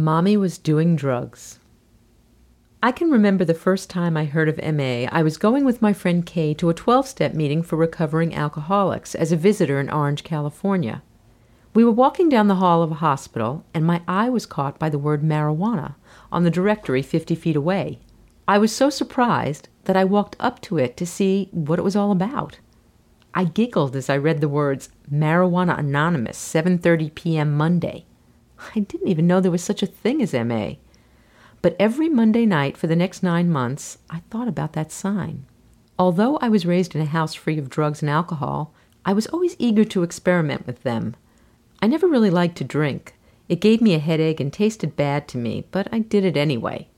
Mommy was doing drugs. I can remember the first time I heard of MA. I was going with my friend Kay to a 12 step meeting for recovering alcoholics as a visitor in Orange, California. We were walking down the hall of a hospital, and my eye was caught by the word marijuana on the directory 50 feet away. I was so surprised that I walked up to it to see what it was all about. I giggled as I read the words Marijuana Anonymous, 7:30 p.m. Monday. I didn't even know there was such a thing as MA. But every Monday night for the next nine months, I thought about that sign. Although I was raised in a house free of drugs and alcohol, I was always eager to experiment with them. I never really liked to drink. It gave me a headache and tasted bad to me, but I did it anyway.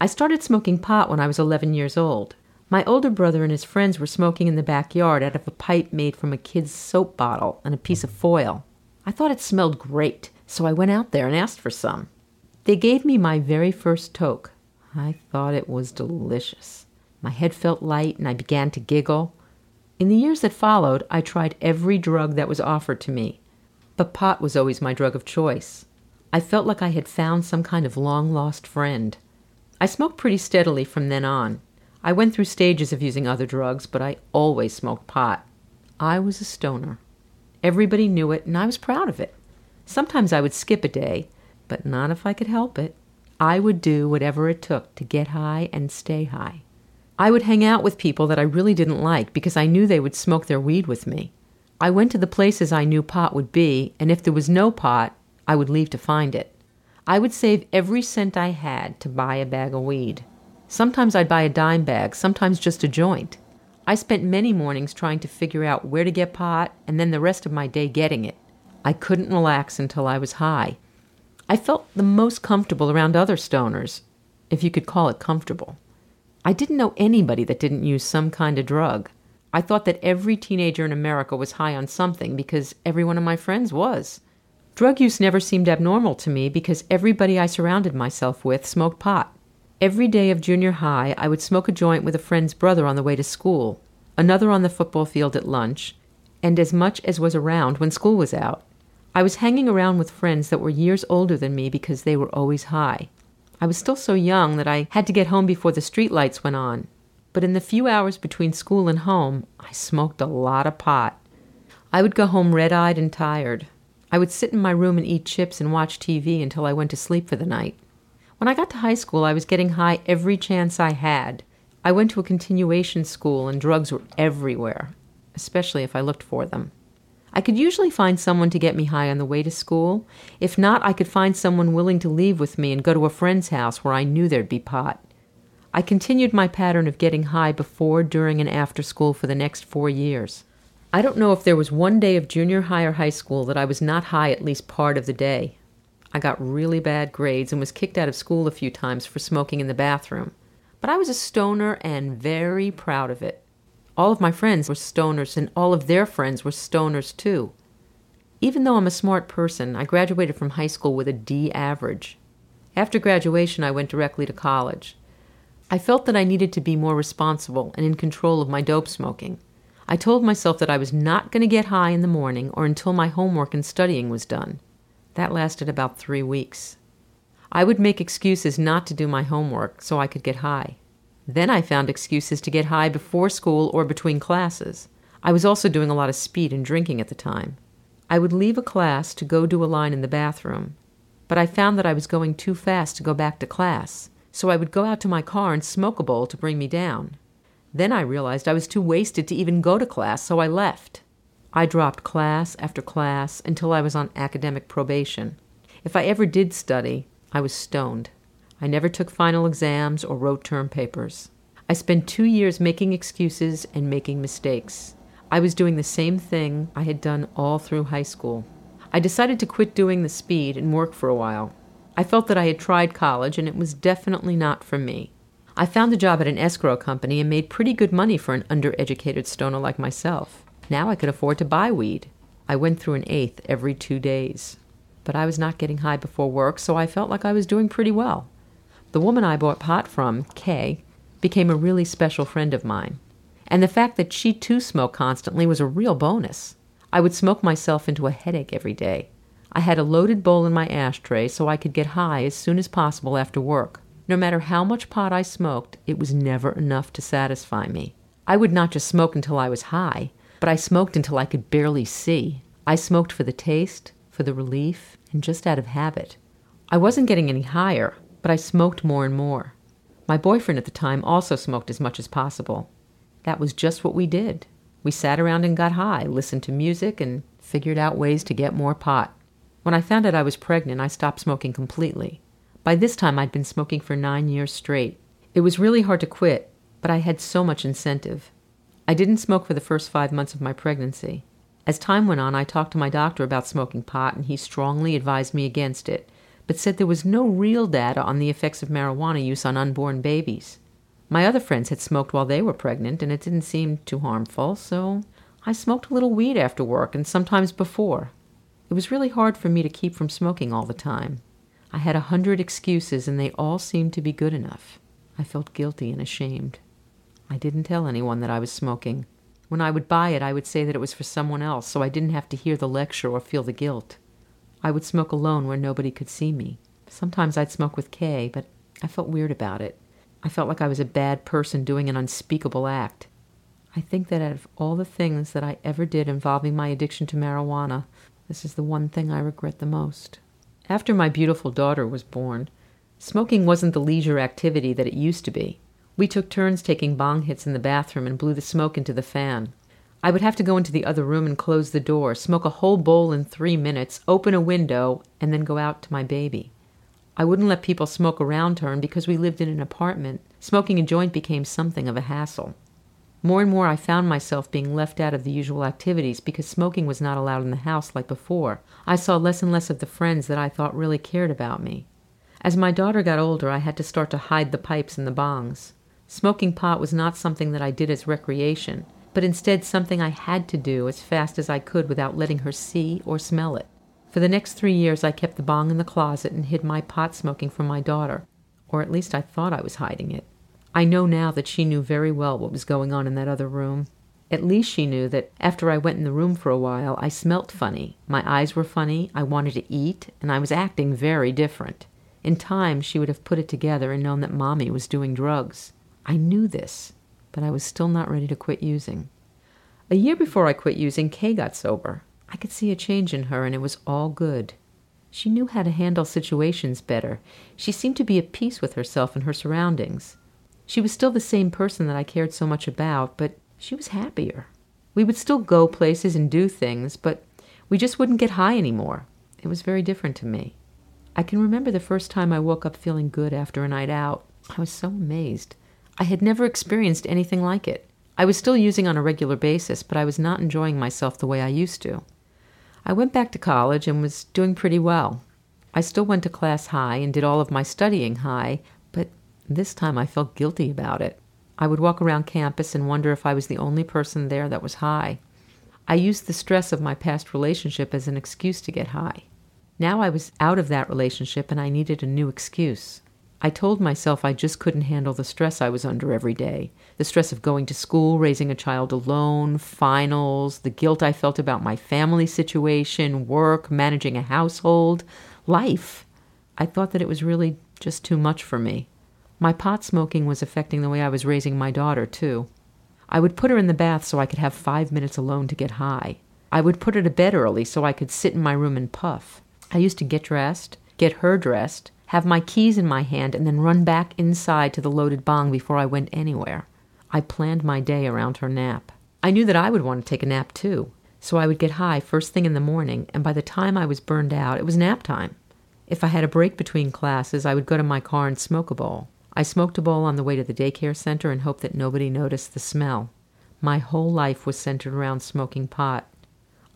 I started smoking pot when I was 11 years old. My older brother and his friends were smoking in the backyard out of a pipe made from a kid's soap bottle and a piece of foil. I thought it smelled great, so I went out there and asked for some. They gave me my very first toke. I thought it was delicious. My head felt light and I began to giggle. In the years that followed, I tried every drug that was offered to me, but pot was always my drug of choice. I felt like I had found some kind of long lost friend. I smoked pretty steadily from then on. I went through stages of using other drugs, but I always smoked pot. I was a stoner. Everybody knew it, and I was proud of it. Sometimes I would skip a day, but not if I could help it. I would do whatever it took to get high and stay high. I would hang out with people that I really didn't like because I knew they would smoke their weed with me. I went to the places I knew pot would be, and if there was no pot, I would leave to find it. I would save every cent I had to buy a bag of weed. Sometimes I'd buy a dime bag, sometimes just a joint. I spent many mornings trying to figure out where to get pot and then the rest of my day getting it. I couldn't relax until I was high. I felt the most comfortable around other stoners, if you could call it comfortable. I didn't know anybody that didn't use some kind of drug. I thought that every teenager in America was high on something because every one of my friends was. Drug use never seemed abnormal to me because everybody I surrounded myself with smoked pot. Every day of junior high, I would smoke a joint with a friend's brother on the way to school, another on the football field at lunch, and as much as was around when school was out. I was hanging around with friends that were years older than me because they were always high. I was still so young that I had to get home before the street lights went on. But in the few hours between school and home, I smoked a lot of pot. I would go home red eyed and tired. I would sit in my room and eat chips and watch TV until I went to sleep for the night. When I got to high school, I was getting high every chance I had. I went to a continuation school and drugs were everywhere, especially if I looked for them. I could usually find someone to get me high on the way to school. If not, I could find someone willing to leave with me and go to a friend's house where I knew there'd be pot. I continued my pattern of getting high before, during, and after school for the next four years. I don't know if there was one day of junior high or high school that I was not high at least part of the day. I got really bad grades and was kicked out of school a few times for smoking in the bathroom. But I was a stoner and very proud of it. All of my friends were stoners, and all of their friends were stoners too. Even though I'm a smart person, I graduated from high school with a D average. After graduation, I went directly to college. I felt that I needed to be more responsible and in control of my dope smoking. I told myself that I was not going to get high in the morning or until my homework and studying was done. That lasted about three weeks. I would make excuses not to do my homework so I could get high. Then I found excuses to get high before school or between classes. I was also doing a lot of speed and drinking at the time. I would leave a class to go do a line in the bathroom, but I found that I was going too fast to go back to class, so I would go out to my car and smoke a bowl to bring me down. Then I realized I was too wasted to even go to class, so I left. I dropped class after class until I was on academic probation. If I ever did study, I was stoned. I never took final exams or wrote term papers. I spent two years making excuses and making mistakes. I was doing the same thing I had done all through high school. I decided to quit doing the speed and work for a while. I felt that I had tried college and it was definitely not for me. I found a job at an escrow company and made pretty good money for an undereducated stoner like myself. Now I could afford to buy weed. I went through an eighth every two days. But I was not getting high before work, so I felt like I was doing pretty well. The woman I bought pot from, Kay, became a really special friend of mine. And the fact that she too smoked constantly was a real bonus. I would smoke myself into a headache every day. I had a loaded bowl in my ashtray so I could get high as soon as possible after work. No matter how much pot I smoked, it was never enough to satisfy me. I would not just smoke until I was high, but I smoked until I could barely see. I smoked for the taste, for the relief, and just out of habit. I wasn't getting any higher, but I smoked more and more. My boyfriend at the time also smoked as much as possible. That was just what we did. We sat around and got high, listened to music, and figured out ways to get more pot. When I found out I was pregnant, I stopped smoking completely. By this time, I'd been smoking for nine years straight. It was really hard to quit, but I had so much incentive. I didn't smoke for the first five months of my pregnancy. As time went on, I talked to my doctor about smoking pot, and he strongly advised me against it, but said there was no real data on the effects of marijuana use on unborn babies. My other friends had smoked while they were pregnant, and it didn't seem too harmful, so I smoked a little weed after work and sometimes before. It was really hard for me to keep from smoking all the time. I had a hundred excuses, and they all seemed to be good enough. I felt guilty and ashamed. I didn't tell anyone that I was smoking. When I would buy it, I would say that it was for someone else, so I didn't have to hear the lecture or feel the guilt. I would smoke alone where nobody could see me. Sometimes I'd smoke with Kay, but I felt weird about it. I felt like I was a bad person doing an unspeakable act. I think that out of all the things that I ever did involving my addiction to marijuana, this is the one thing I regret the most. After my beautiful daughter was born, smoking wasn't the leisure activity that it used to be. We took turns taking bong hits in the bathroom and blew the smoke into the fan. I would have to go into the other room and close the door, smoke a whole bowl in three minutes, open a window, and then go out to my baby. I wouldn't let people smoke around her, and because we lived in an apartment, smoking a joint became something of a hassle. More and more, I found myself being left out of the usual activities because smoking was not allowed in the house like before. I saw less and less of the friends that I thought really cared about me. As my daughter got older, I had to start to hide the pipes and the bongs. Smoking pot was not something that I did as recreation but instead something I had to do as fast as I could without letting her see or smell it. For the next three years, I kept the bong in the closet and hid my pot smoking from my daughter, or at least I thought I was hiding it. I know now that she knew very well what was going on in that other room. At least she knew that after I went in the room for a while, I smelt funny, my eyes were funny, I wanted to eat, and I was acting very different. In time, she would have put it together and known that Mommy was doing drugs. I knew this, but I was still not ready to quit using. A year before I quit using, Kay got sober. I could see a change in her, and it was all good. She knew how to handle situations better. She seemed to be at peace with herself and her surroundings. She was still the same person that I cared so much about, but she was happier. We would still go places and do things, but we just wouldn't get high anymore. It was very different to me. I can remember the first time I woke up feeling good after a night out. I was so amazed. I had never experienced anything like it. I was still using on a regular basis, but I was not enjoying myself the way I used to. I went back to college and was doing pretty well. I still went to class high and did all of my studying high, but this time I felt guilty about it. I would walk around campus and wonder if I was the only person there that was high. I used the stress of my past relationship as an excuse to get high. Now I was out of that relationship and I needed a new excuse. I told myself I just couldn't handle the stress I was under every day the stress of going to school, raising a child alone, finals, the guilt I felt about my family situation, work, managing a household, life. I thought that it was really just too much for me. My pot smoking was affecting the way I was raising my daughter, too. I would put her in the bath so I could have five minutes alone to get high. I would put her to bed early so I could sit in my room and puff. I used to get dressed, get her dressed, have my keys in my hand, and then run back inside to the loaded bong before I went anywhere. I planned my day around her nap. I knew that I would want to take a nap too, so I would get high first thing in the morning, and by the time I was burned out, it was nap time. If I had a break between classes, I would go to my car and smoke a bowl. I smoked a bowl on the way to the daycare center and hoped that nobody noticed the smell. My whole life was centered around smoking pot.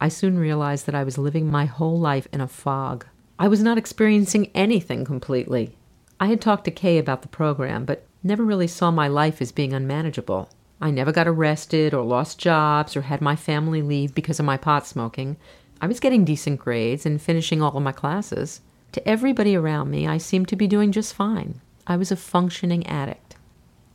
I soon realized that I was living my whole life in a fog. I was not experiencing anything completely. I had talked to Kay about the program, but never really saw my life as being unmanageable. I never got arrested or lost jobs or had my family leave because of my pot smoking. I was getting decent grades and finishing all of my classes. To everybody around me, I seemed to be doing just fine. I was a functioning addict.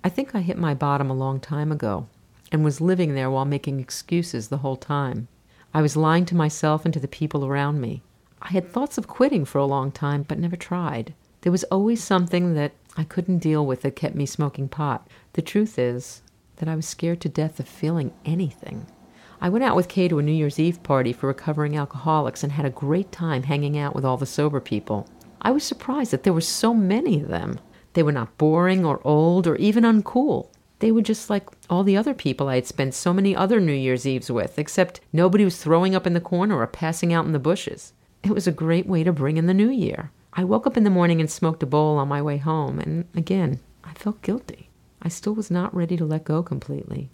I think I hit my bottom a long time ago and was living there while making excuses the whole time. I was lying to myself and to the people around me. I had thoughts of quitting for a long time, but never tried. There was always something that I couldn't deal with that kept me smoking pot. The truth is that I was scared to death of feeling anything. I went out with Kay to a New Year's Eve party for recovering alcoholics and had a great time hanging out with all the sober people. I was surprised that there were so many of them. They were not boring or old or even uncool. They were just like all the other people I had spent so many other New Year's Eves with, except nobody was throwing up in the corner or passing out in the bushes. It was a great way to bring in the new year. I woke up in the morning and smoked a bowl on my way home, and again, I felt guilty. I still was not ready to let go completely.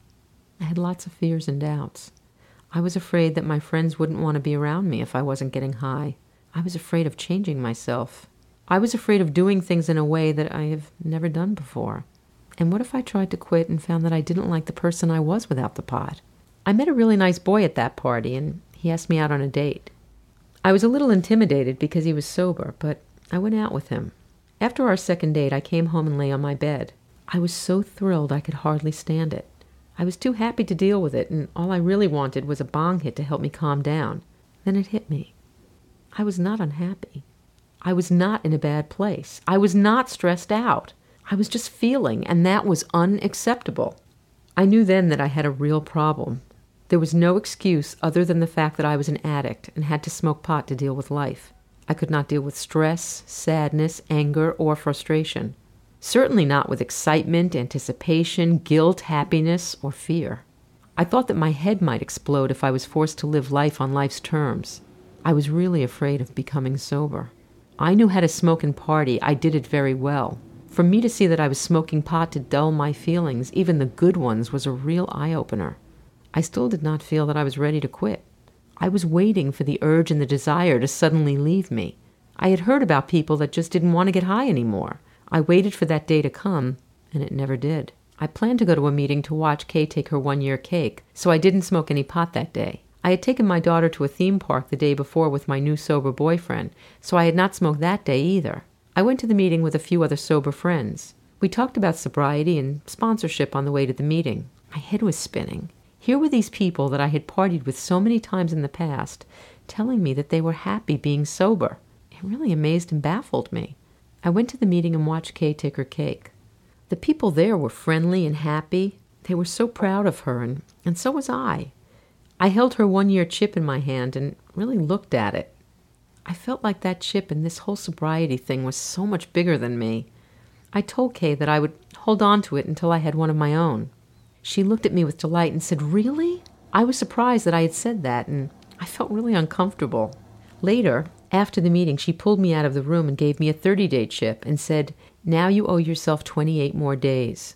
I had lots of fears and doubts. I was afraid that my friends wouldn't want to be around me if I wasn't getting high. I was afraid of changing myself. I was afraid of doing things in a way that I have never done before. And what if I tried to quit and found that I didn't like the person I was without the pot? I met a really nice boy at that party, and he asked me out on a date. I was a little intimidated because he was sober, but I went out with him. After our second date, I came home and lay on my bed. I was so thrilled I could hardly stand it. I was too happy to deal with it, and all I really wanted was a bong hit to help me calm down. Then it hit me. I was not unhappy. I was not in a bad place. I was not stressed out. I was just feeling, and that was unacceptable. I knew then that I had a real problem. There was no excuse other than the fact that I was an addict and had to smoke pot to deal with life. I could not deal with stress, sadness, anger, or frustration. Certainly not with excitement, anticipation, guilt, happiness, or fear. I thought that my head might explode if I was forced to live life on life's terms. I was really afraid of becoming sober. I knew how to smoke and party. I did it very well. For me to see that I was smoking pot to dull my feelings, even the good ones, was a real eye opener. I still did not feel that I was ready to quit. I was waiting for the urge and the desire to suddenly leave me. I had heard about people that just didn't want to get high anymore. I waited for that day to come, and it never did. I planned to go to a meeting to watch Kay take her one year cake, so I didn't smoke any pot that day. I had taken my daughter to a theme park the day before with my new sober boyfriend, so I had not smoked that day either. I went to the meeting with a few other sober friends. We talked about sobriety and sponsorship on the way to the meeting. My head was spinning. Here were these people that I had partied with so many times in the past telling me that they were happy being sober. It really amazed and baffled me. I went to the meeting and watched Kay take her cake. The people there were friendly and happy. They were so proud of her, and, and so was I. I held her one year chip in my hand and really looked at it. I felt like that chip and this whole sobriety thing was so much bigger than me. I told Kay that I would hold on to it until I had one of my own. She looked at me with delight and said, Really? I was surprised that I had said that, and I felt really uncomfortable. Later, after the meeting, she pulled me out of the room and gave me a 30 day chip and said, Now you owe yourself 28 more days.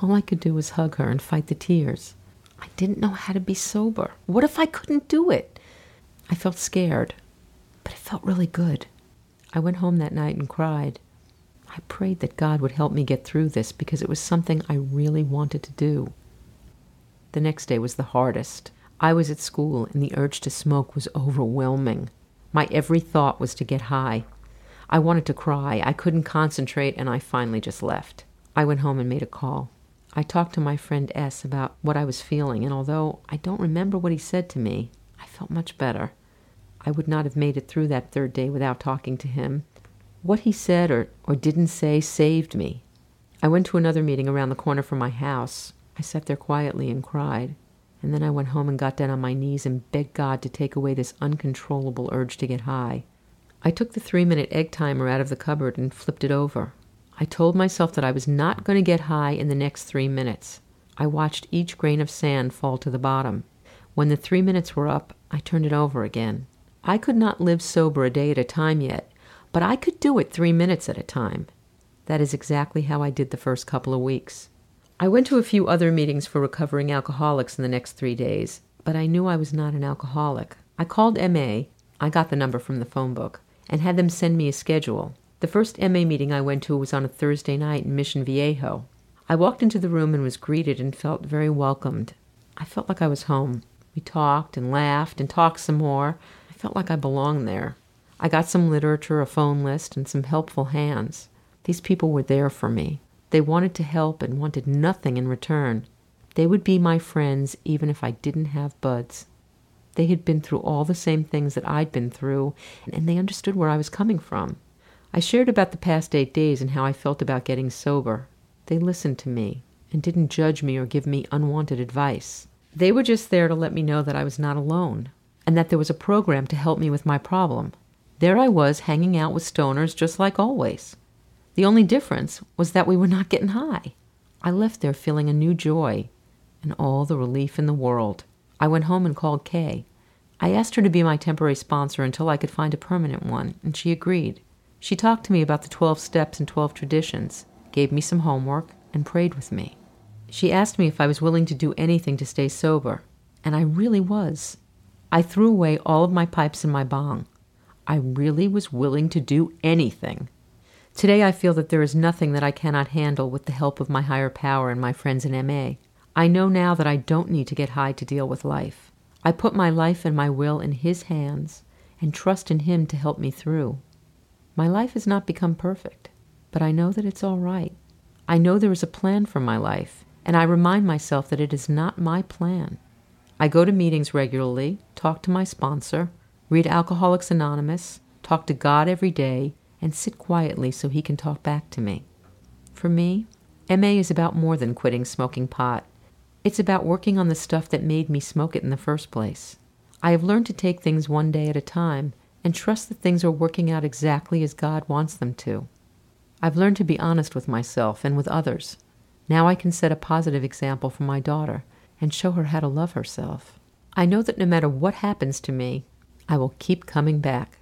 All I could do was hug her and fight the tears. I didn't know how to be sober. What if I couldn't do it? I felt scared, but it felt really good. I went home that night and cried. I prayed that God would help me get through this because it was something I really wanted to do. The next day was the hardest. I was at school and the urge to smoke was overwhelming. My every thought was to get high. I wanted to cry. I couldn't concentrate and I finally just left. I went home and made a call. I talked to my friend S about what I was feeling, and although I don't remember what he said to me, I felt much better. I would not have made it through that third day without talking to him. What he said or, or didn't say saved me. I went to another meeting around the corner from my house. I sat there quietly and cried. And then I went home and got down on my knees and begged God to take away this uncontrollable urge to get high. I took the three minute egg timer out of the cupboard and flipped it over. I told myself that I was not going to get high in the next three minutes. I watched each grain of sand fall to the bottom. When the three minutes were up, I turned it over again. I could not live sober a day at a time yet, but I could do it three minutes at a time. That is exactly how I did the first couple of weeks. I went to a few other meetings for recovering alcoholics in the next three days, but I knew I was not an alcoholic. I called MA, I got the number from the phone book, and had them send me a schedule. The first MA meeting I went to was on a Thursday night in Mission Viejo. I walked into the room and was greeted and felt very welcomed. I felt like I was home. We talked and laughed and talked some more. I felt like I belonged there. I got some literature, a phone list, and some helpful hands. These people were there for me. They wanted to help and wanted nothing in return. They would be my friends even if I didn't have buds. They had been through all the same things that I'd been through, and they understood where I was coming from. I shared about the past eight days and how I felt about getting sober. They listened to me and didn't judge me or give me unwanted advice. They were just there to let me know that I was not alone and that there was a program to help me with my problem. There I was hanging out with stoners just like always. The only difference was that we were not getting high. I left there feeling a new joy and all the relief in the world. I went home and called Kay. I asked her to be my temporary sponsor until I could find a permanent one, and she agreed. She talked to me about the 12 steps and 12 traditions, gave me some homework, and prayed with me. She asked me if I was willing to do anything to stay sober, and I really was. I threw away all of my pipes and my bong. I really was willing to do anything. Today I feel that there is nothing that I cannot handle with the help of my higher power and my friends in MA. I know now that I don't need to get high to deal with life. I put my life and my will in His hands and trust in Him to help me through. My life has not become perfect, but I know that it's all right. I know there is a plan for my life, and I remind myself that it is not my plan. I go to meetings regularly, talk to my sponsor, read Alcoholics Anonymous, talk to God every day, and sit quietly so He can talk back to me. For me, MA is about more than quitting smoking pot. It's about working on the stuff that made me smoke it in the first place. I have learned to take things one day at a time and trust that things are working out exactly as God wants them to. I've learned to be honest with myself and with others. Now I can set a positive example for my daughter and show her how to love herself. I know that no matter what happens to me, I will keep coming back.